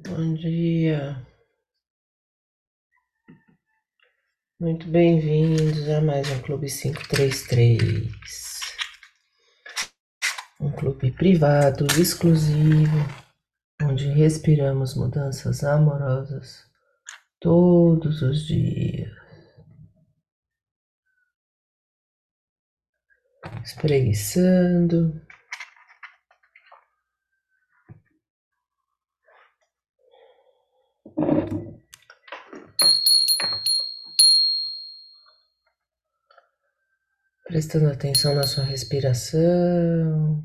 Bom dia, muito bem-vindos a mais um Clube 533, um clube privado, exclusivo, onde respiramos mudanças amorosas todos os dias. Espreguiçando, prestando atenção na sua respiração.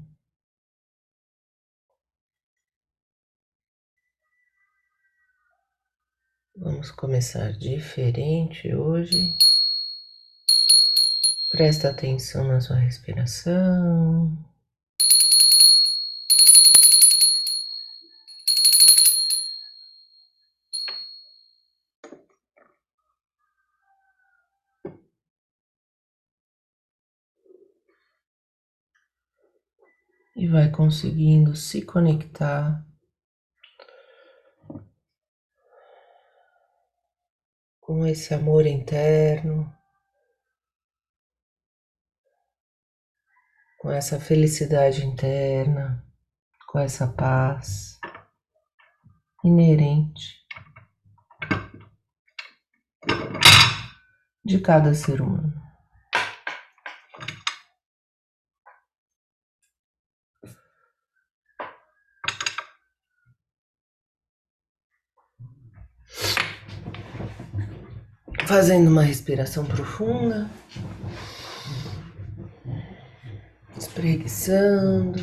Vamos começar diferente hoje. Presta atenção na sua respiração. E vai conseguindo se conectar. Com esse amor interno, com essa felicidade interna, com essa paz inerente. De cada ser humano. Fazendo uma respiração profunda, espreguiçando.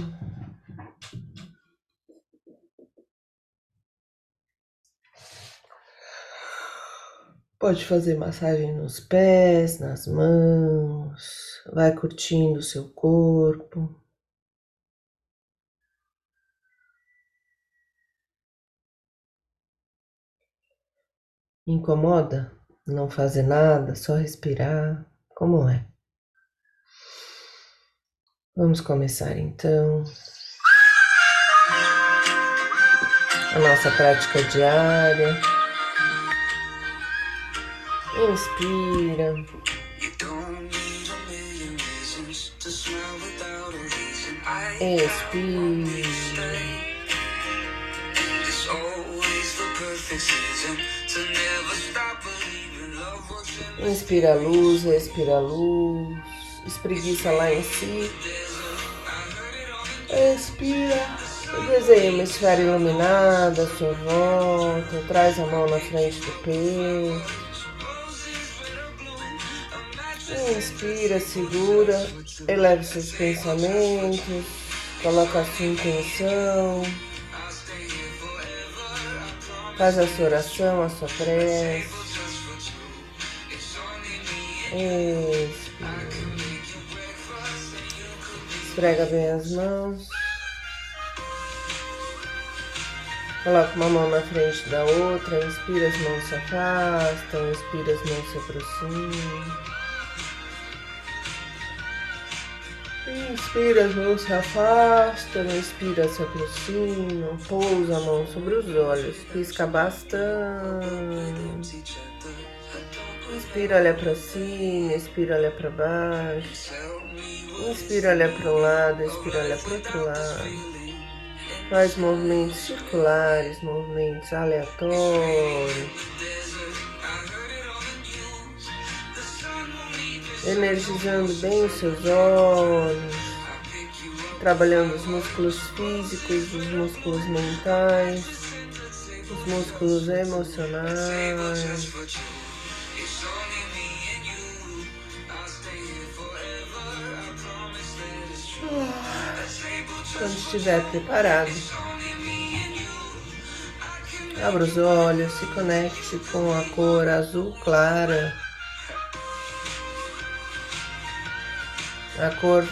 Pode fazer massagem nos pés, nas mãos, vai curtindo o seu corpo. Incomoda? Não fazer nada, só respirar, como é? Vamos começar então a nossa prática diária. Inspira. Expira. Inspira luz, respira a luz, espreguiça lá em si. Expira. Desenha uma esfera iluminada à sua volta. Traz a mão na frente do peito. Inspira, segura, eleve seus pensamentos, coloca a sua intenção, faz a sua oração, a sua prece. Expira. Esfrega bem as mãos. Coloca uma mão na frente da outra. Inspira, as mãos se afastam. Inspira, as mãos se aproximam. Inspira, as mãos se afastam. Inspira, se aproximam. Pousa a mão sobre os olhos. Pisca bastante. Inspira, olha para cima, expira, olha para baixo. Inspira, olha para um lado, expira, olha para outro lado. Faz movimentos circulares, movimentos aleatórios. Energizando bem os seus olhos, trabalhando os músculos físicos, os músculos mentais, os músculos emocionais. Quando estiver preparado, abra os olhos, se conecte com a cor azul clara, a cor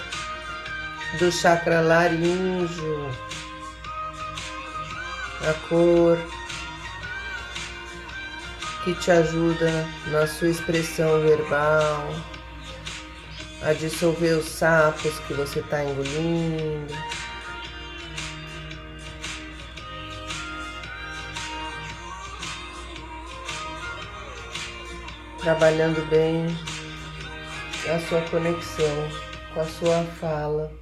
do chakra laríngeo, a cor que te ajuda na sua expressão verbal, a dissolver os sapos que você está engolindo. Trabalhando bem a sua conexão com a sua fala.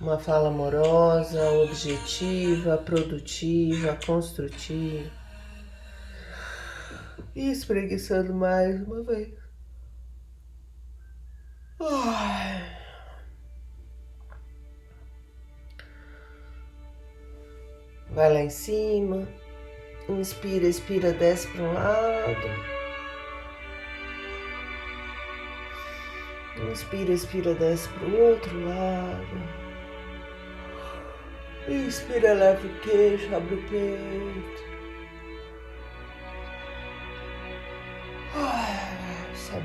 Uma fala amorosa, objetiva, produtiva, construtiva. E espreguiçando mais uma vez. Vai lá em cima. Inspira, expira, desce para um lado. Inspira, expira, desce para o outro lado. Inspira, leva o queixo, abre o peito.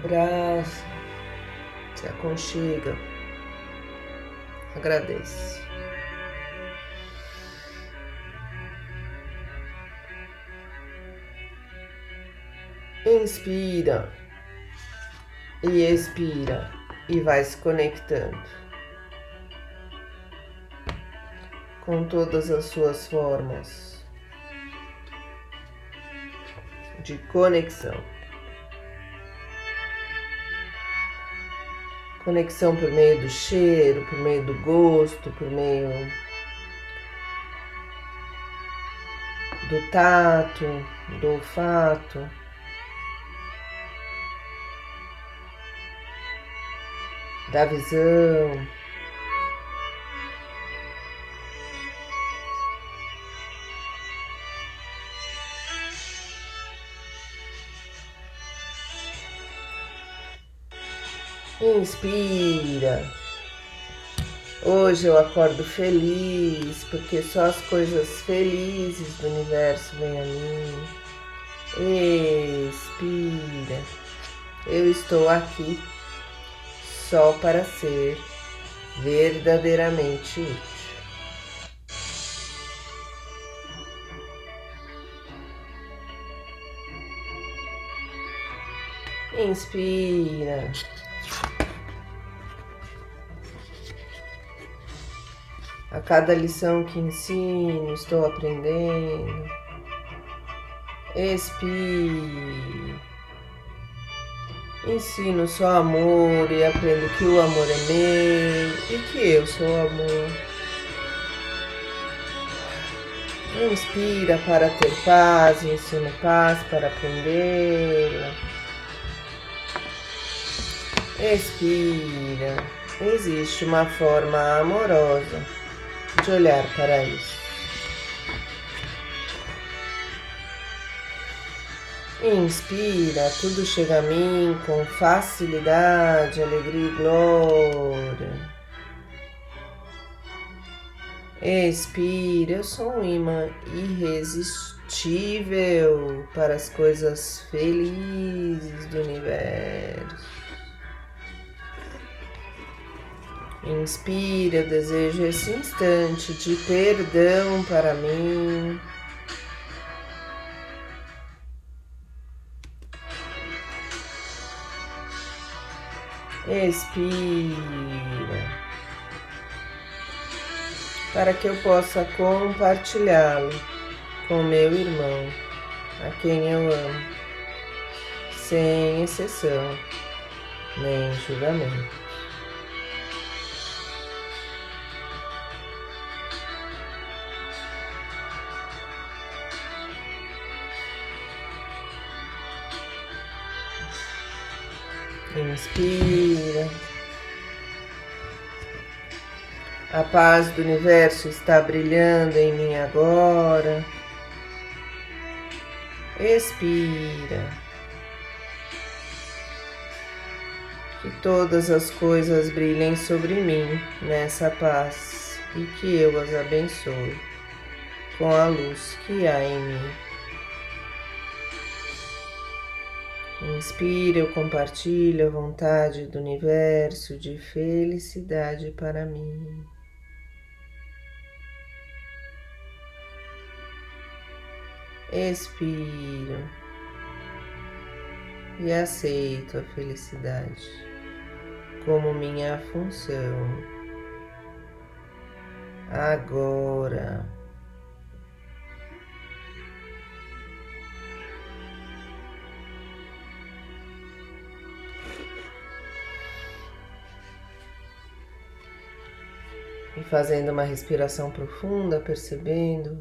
Abraça, se aconchega, agradece. Inspira e expira e vai se conectando com todas as suas formas de conexão. Conexão por meio do cheiro, por meio do gosto, por meio do tato, do olfato. da visão. Inspira. Hoje eu acordo feliz, porque só as coisas felizes do universo vêm a mim. Expira. Eu estou aqui só para ser verdadeiramente útil. Inspira. A cada lição que ensino, estou aprendendo. Expira. Ensino só amor e aprendo que o amor é meu e que eu sou amor. Inspira para ter paz, ensino paz para aprendê-la. Expira. Existe uma forma amorosa de olhar para isso. Inspira, tudo chega a mim com facilidade, alegria e glória. Expira, eu sou um imã irresistível para as coisas felizes do universo. Inspira, desejo esse instante de perdão para mim. Expira. Para que eu possa compartilhá-lo com meu irmão, a quem eu amo, sem exceção nem julgamento. Inspira. A paz do universo está brilhando em mim agora. Expira. Que todas as coisas brilhem sobre mim nessa paz e que eu as abençoe com a luz que há em mim. Inspira, eu compartilho a vontade do universo de felicidade para mim. Expiro e aceito a felicidade como minha função. Agora. E fazendo uma respiração profunda, percebendo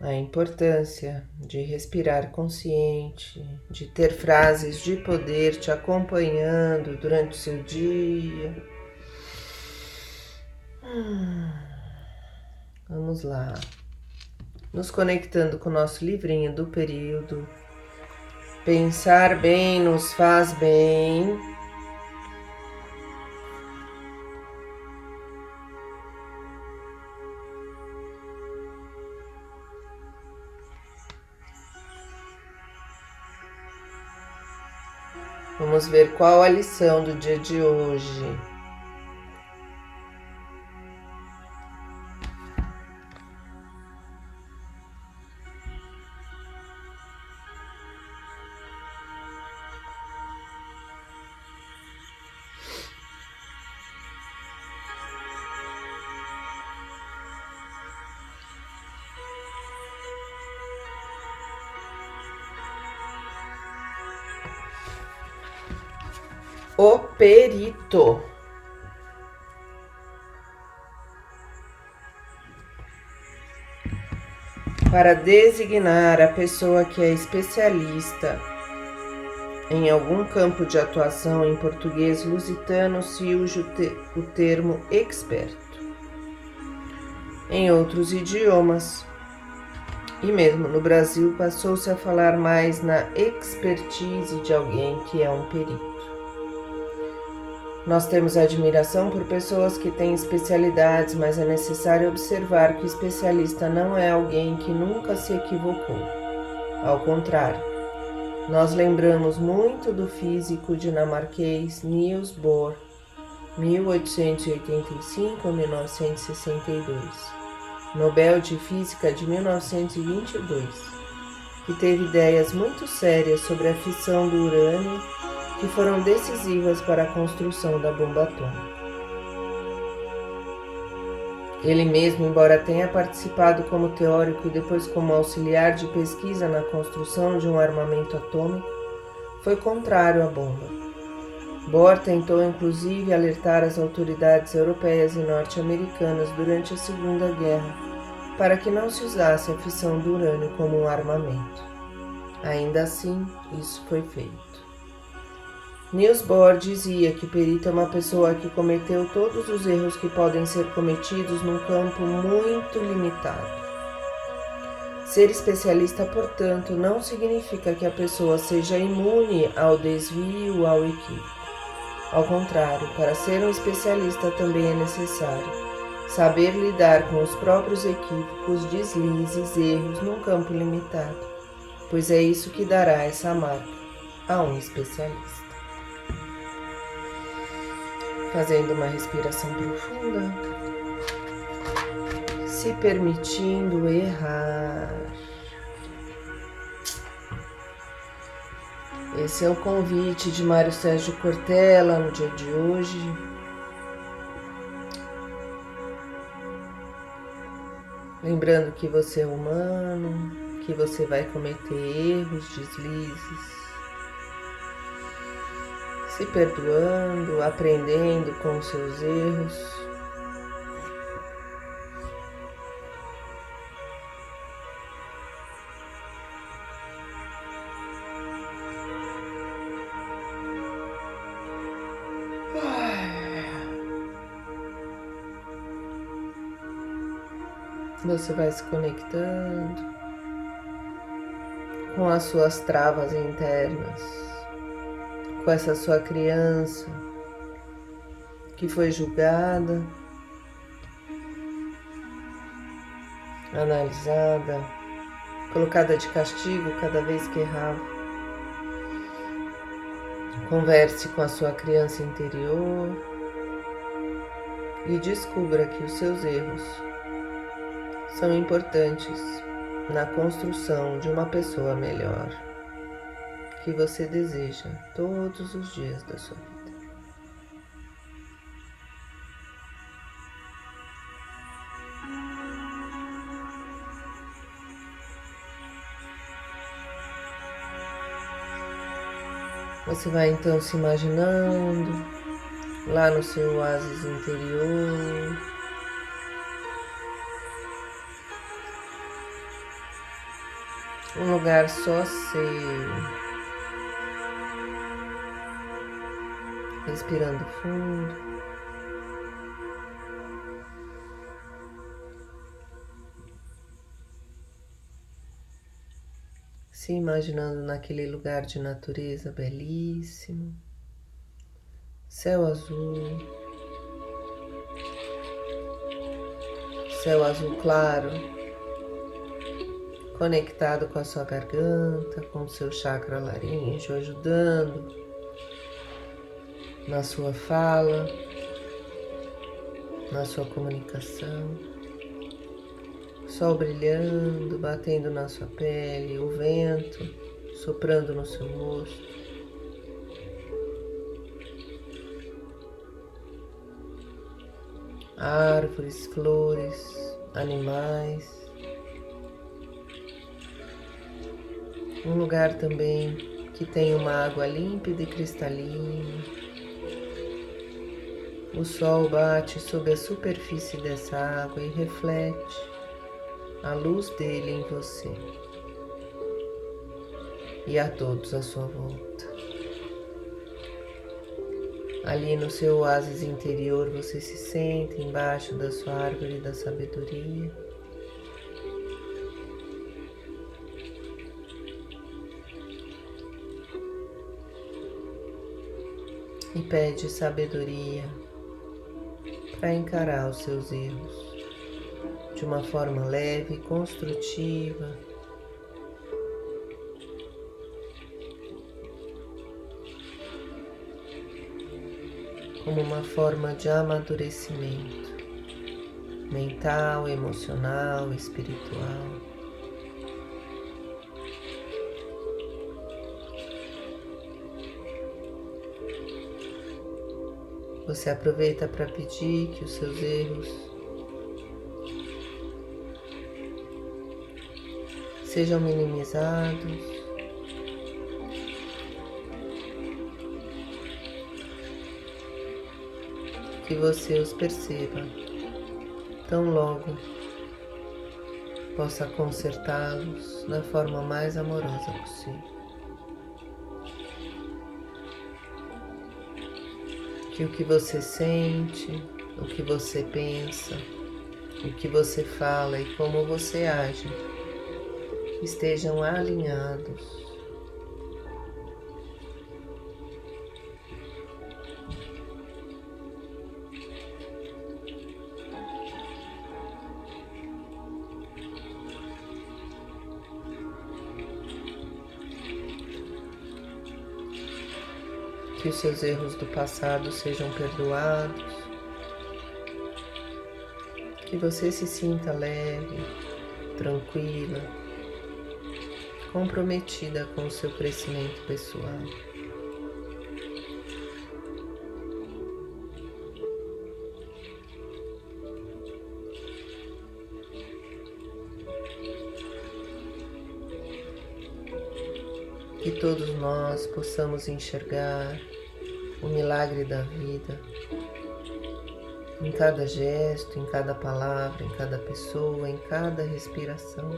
a importância de respirar consciente, de ter frases de poder te acompanhando durante o seu dia. Hum, vamos lá. Nos conectando com o nosso livrinho do período. Pensar bem nos faz bem. Vamos ver qual a lição do dia de hoje. O perito. Para designar a pessoa que é especialista em algum campo de atuação em português lusitano se usa o termo experto. Em outros idiomas, e mesmo no Brasil, passou-se a falar mais na expertise de alguém que é um perito. Nós temos admiração por pessoas que têm especialidades, mas é necessário observar que especialista não é alguém que nunca se equivocou. Ao contrário, nós lembramos muito do físico dinamarquês Niels Bohr, 1885-1962, Nobel de Física de 1922, que teve ideias muito sérias sobre a fissão do urânio que foram decisivas para a construção da bomba atômica. Ele mesmo, embora tenha participado como teórico e depois como auxiliar de pesquisa na construção de um armamento atômico, foi contrário à bomba. Bohr tentou inclusive alertar as autoridades europeias e norte-americanas durante a Segunda Guerra para que não se usasse a fissão do urânio como um armamento. Ainda assim, isso foi feito. Niels Bohr dizia que perito é uma pessoa que cometeu todos os erros que podem ser cometidos num campo muito limitado. Ser especialista, portanto, não significa que a pessoa seja imune ao desvio ao equívoco. Ao contrário, para ser um especialista também é necessário saber lidar com os próprios equívocos, deslizes, erros num campo limitado, pois é isso que dará essa marca a um especialista fazendo uma respiração profunda, se permitindo errar. Esse é o convite de Mário Sérgio Cortella no dia de hoje. Lembrando que você é humano, que você vai cometer erros, deslizes se perdoando, aprendendo com os seus erros. Você vai se conectando com as suas travas internas com essa sua criança que foi julgada, analisada, colocada de castigo cada vez que errava. Converse com a sua criança interior e descubra que os seus erros são importantes na construção de uma pessoa melhor que você deseja todos os dias da sua vida. Você vai então se imaginando lá no seu oásis interior. Um lugar só seu. Respirando fundo. se imaginando naquele lugar de natureza belíssimo, céu azul, céu azul claro, conectado com a sua garganta, com o seu chakra laríngeo, ajudando na sua fala, na sua comunicação sol brilhando, batendo na sua pele, o vento soprando no seu rosto. Árvores, flores, animais. Um lugar também que tem uma água límpida e cristalina. O sol bate sobre a superfície dessa água e reflete a luz dele em você e a todos à sua volta. Ali no seu oásis interior você se sente embaixo da sua árvore da sabedoria. E pede sabedoria para encarar os seus erros de uma forma leve e construtiva. Como uma forma de amadurecimento mental, emocional, espiritual. Você aproveita para pedir que os seus erros sejam minimizados. Que você os perceba tão logo possa consertá-los da forma mais amorosa possível. Que o que você sente, o que você pensa, o que você fala e como você age estejam alinhados. Que os seus erros do passado sejam perdoados. Que você se sinta leve, tranquila comprometida com o seu crescimento pessoal. Todos nós possamos enxergar o milagre da vida em cada gesto, em cada palavra, em cada pessoa, em cada respiração.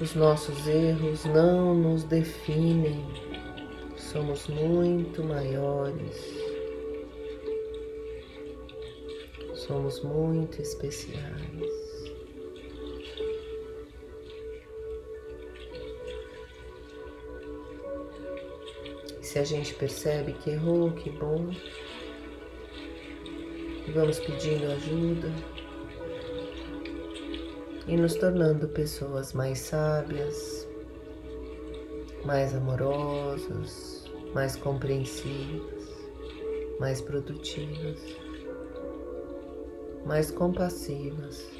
Os nossos erros não nos definem, somos muito maiores, somos muito especiais. se a gente percebe que errou, que bom. Vamos pedindo ajuda e nos tornando pessoas mais sábias, mais amorosas, mais compreensivas, mais produtivas, mais compassivas.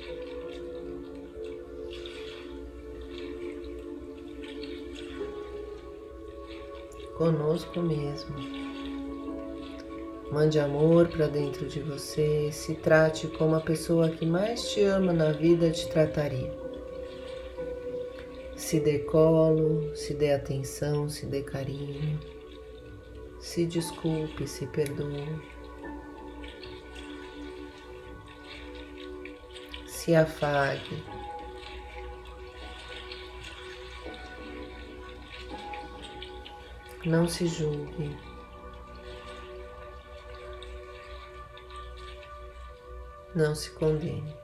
Conosco mesmo Mande amor para dentro de você, se trate como a pessoa que mais te ama na vida te trataria. Se dê colo, se dê atenção, se dê carinho. Se desculpe, se perdoe. Se afague. Não se julgue. Não se condene.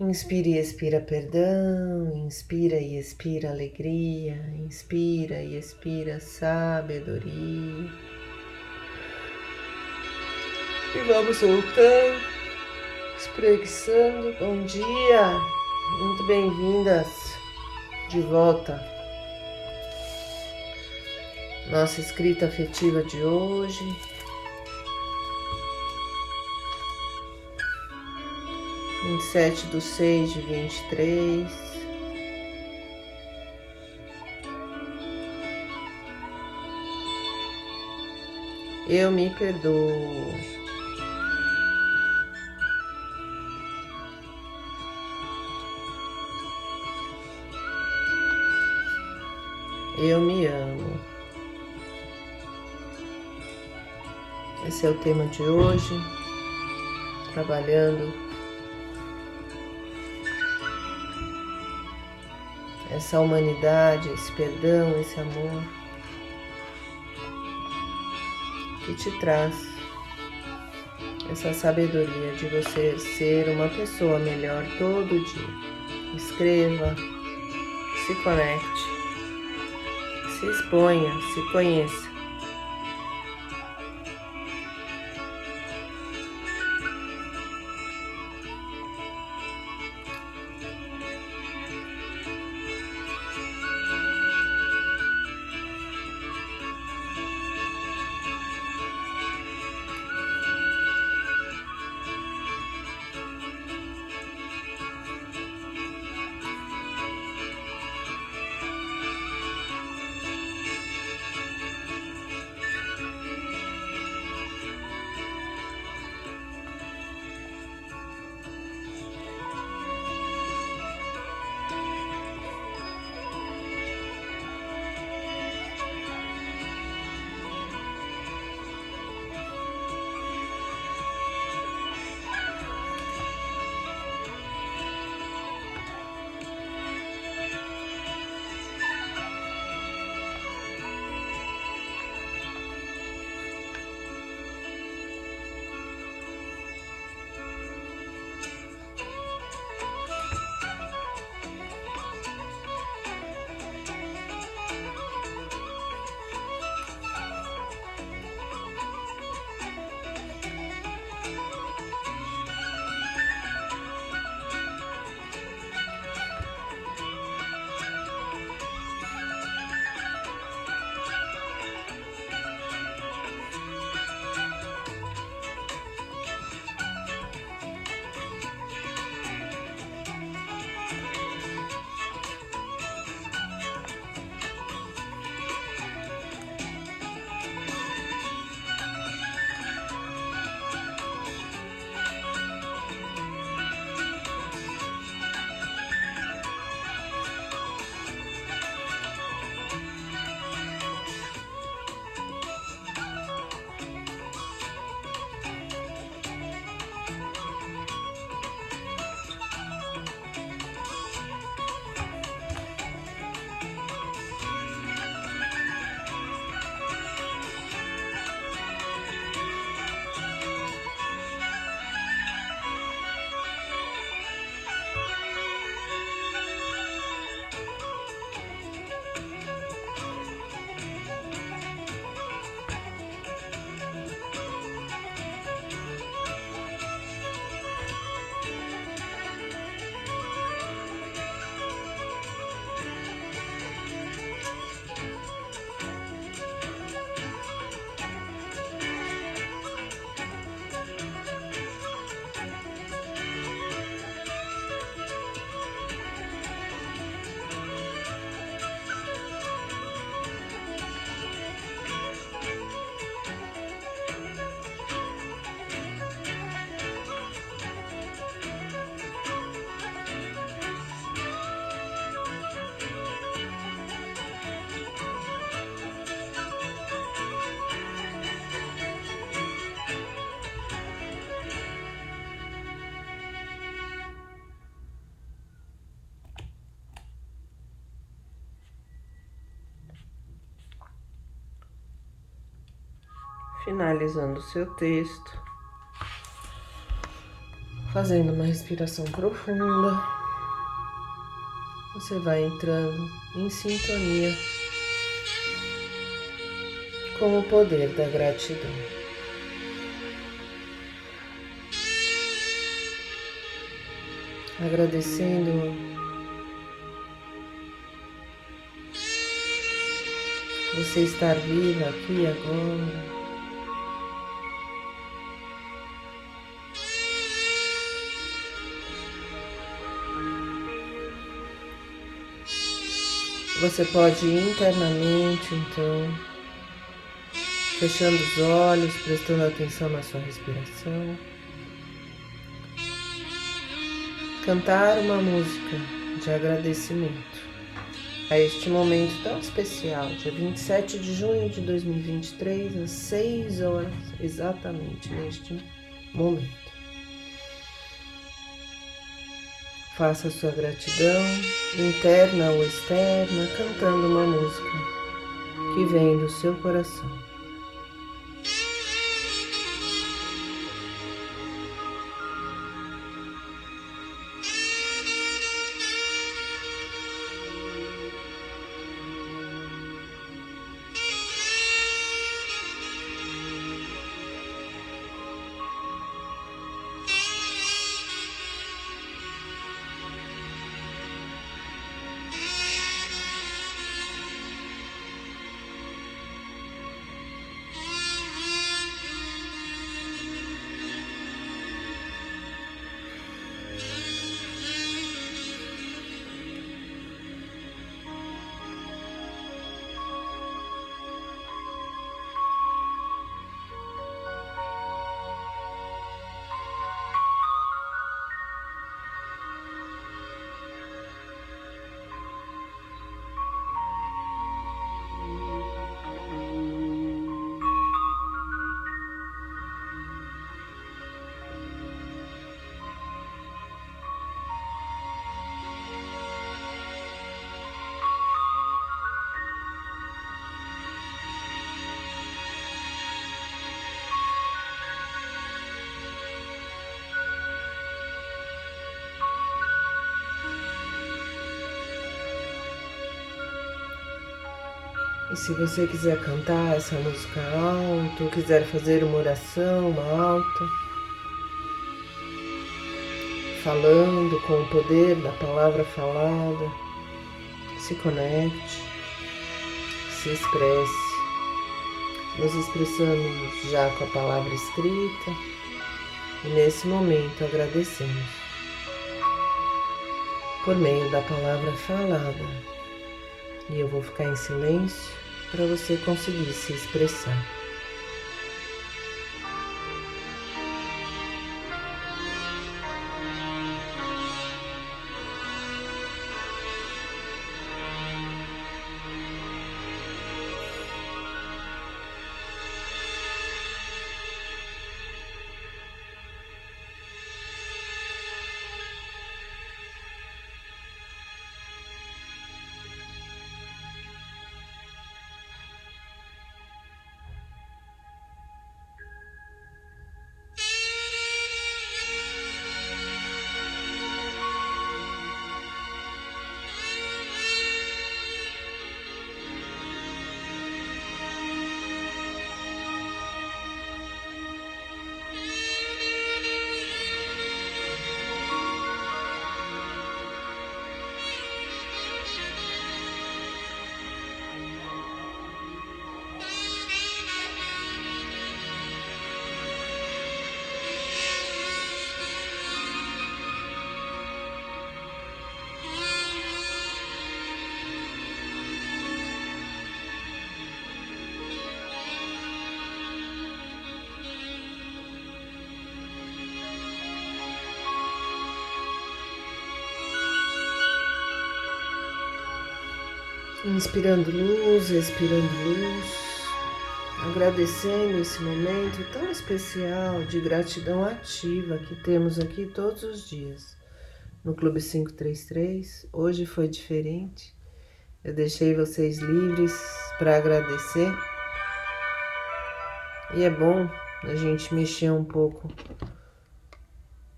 Inspira e expira perdão, inspira e expira alegria, inspira e expira sabedoria. E vamos voltando, espreguiçando. Bom dia, muito bem-vindas de volta. Nossa escrita afetiva de hoje 27 do 6 de 23. Eu me perdoo. Eu me amo. Esse é o tema de hoje. Trabalhando essa humanidade, esse perdão, esse amor que te traz essa sabedoria de você ser uma pessoa melhor todo dia. Escreva, se conecte, se exponha, se conheça. Finalizando o seu texto, fazendo uma respiração profunda, você vai entrando em sintonia com o poder da gratidão. Agradecendo você estar viva aqui agora. Você pode internamente, então, fechando os olhos, prestando atenção na sua respiração, cantar uma música de agradecimento a este momento tão especial, dia 27 de junho de 2023, às 6 horas, exatamente neste momento. Faça sua gratidão, interna ou externa, cantando uma música que vem do seu coração. E se você quiser cantar essa música alto, quiser fazer uma oração alta, falando com o poder da palavra falada, se conecte, se expresse. Nos expressamos já com a palavra escrita e nesse momento agradecemos por meio da palavra falada e eu vou ficar em silêncio para você conseguir se expressar. Inspirando luz, expirando luz, agradecendo esse momento tão especial de gratidão ativa que temos aqui todos os dias no Clube 533. Hoje foi diferente. Eu deixei vocês livres para agradecer E é bom a gente mexer um pouco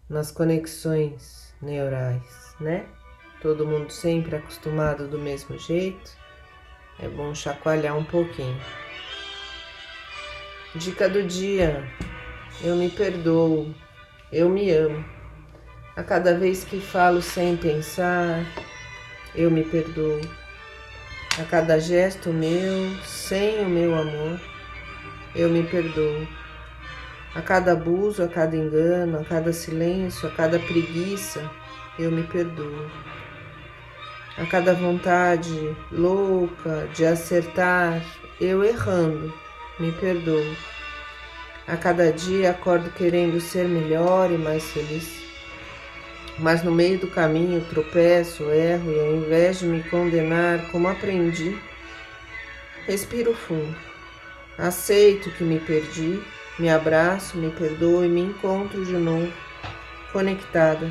nas conexões neurais, né? Todo mundo sempre acostumado do mesmo jeito. É bom chacoalhar um pouquinho. Dica do dia: eu me perdoo, eu me amo. A cada vez que falo sem pensar, eu me perdoo. A cada gesto meu, sem o meu amor, eu me perdoo. A cada abuso, a cada engano, a cada silêncio, a cada preguiça, eu me perdoo. A cada vontade louca de acertar, eu errando, me perdoo. A cada dia acordo querendo ser melhor e mais feliz. Mas no meio do caminho tropeço, erro e ao invés de me condenar como aprendi, respiro fundo. Aceito que me perdi me abraço, me perdoo e me encontro de novo conectada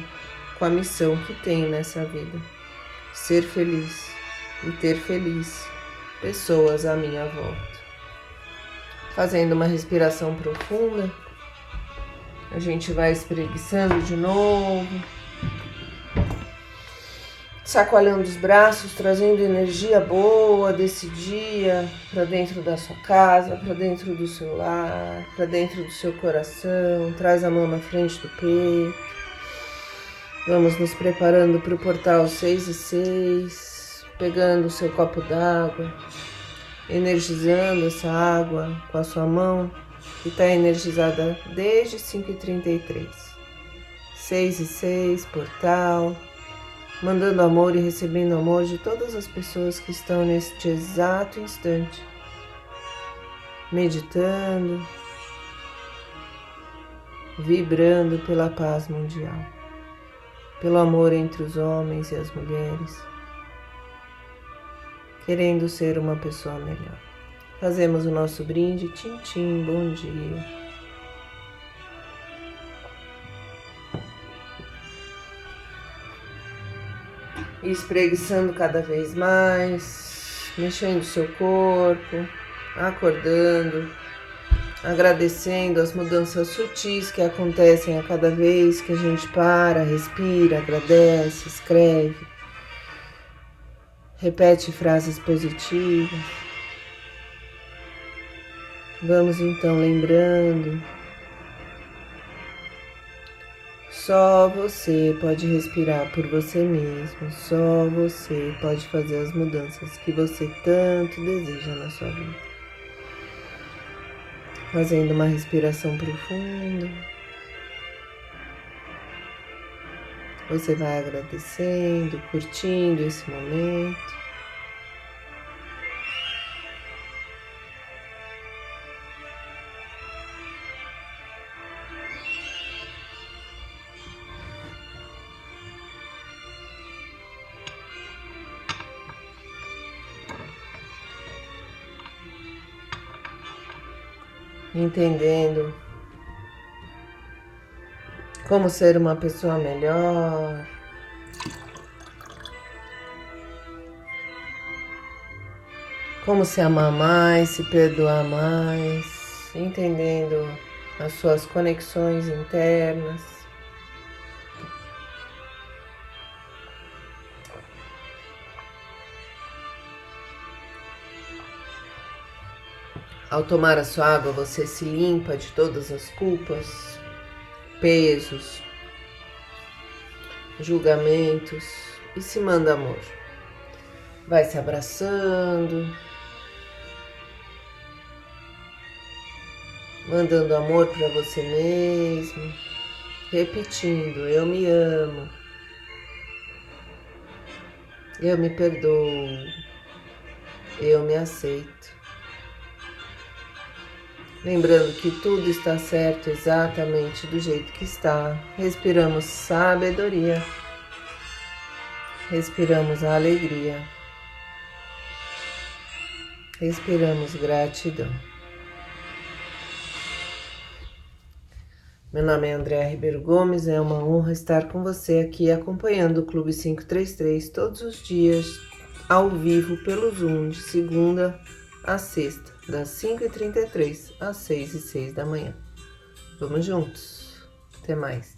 com a missão que tenho nessa vida: ser feliz e ter feliz pessoas à minha volta. Fazendo uma respiração profunda, a gente vai espreguiçando de novo chacoalhando os braços, trazendo energia boa desse dia para dentro da sua casa, para dentro do seu lar, para dentro do seu coração. Traz a mão na frente do peito. Vamos nos preparando para o portal 6 e 6, pegando o seu copo d'água, energizando essa água com a sua mão, que está energizada desde 5h33. 6 e 6, portal mandando amor e recebendo amor de todas as pessoas que estão neste exato instante, meditando, vibrando pela paz mundial, pelo amor entre os homens e as mulheres, querendo ser uma pessoa melhor. Fazemos o nosso brinde, tchim, bom dia. espreguiçando cada vez mais, mexendo seu corpo, acordando, agradecendo as mudanças sutis que acontecem a cada vez que a gente para, respira, agradece, escreve, repete frases positivas. Vamos então lembrando Só você pode respirar por você mesmo, só você pode fazer as mudanças que você tanto deseja na sua vida. Fazendo uma respiração profunda. Você vai agradecendo, curtindo esse momento. Entendendo como ser uma pessoa melhor. Como se amar mais, se perdoar mais, entendendo as suas conexões internas. Ao tomar a sua água, você se limpa de todas as culpas, pesos, julgamentos e se manda amor. Vai se abraçando, mandando amor para você mesmo, repetindo: Eu me amo, eu me perdoo, eu me aceito. Lembrando que tudo está certo exatamente do jeito que está. Respiramos sabedoria. Respiramos alegria. Respiramos gratidão. Meu nome é André Ribeiro Gomes, é uma honra estar com você aqui acompanhando o Clube 533 todos os dias ao vivo pelo Zoom, de segunda a sexta das 5h33 às 6 e 6 da manhã. Vamos juntos. Até mais.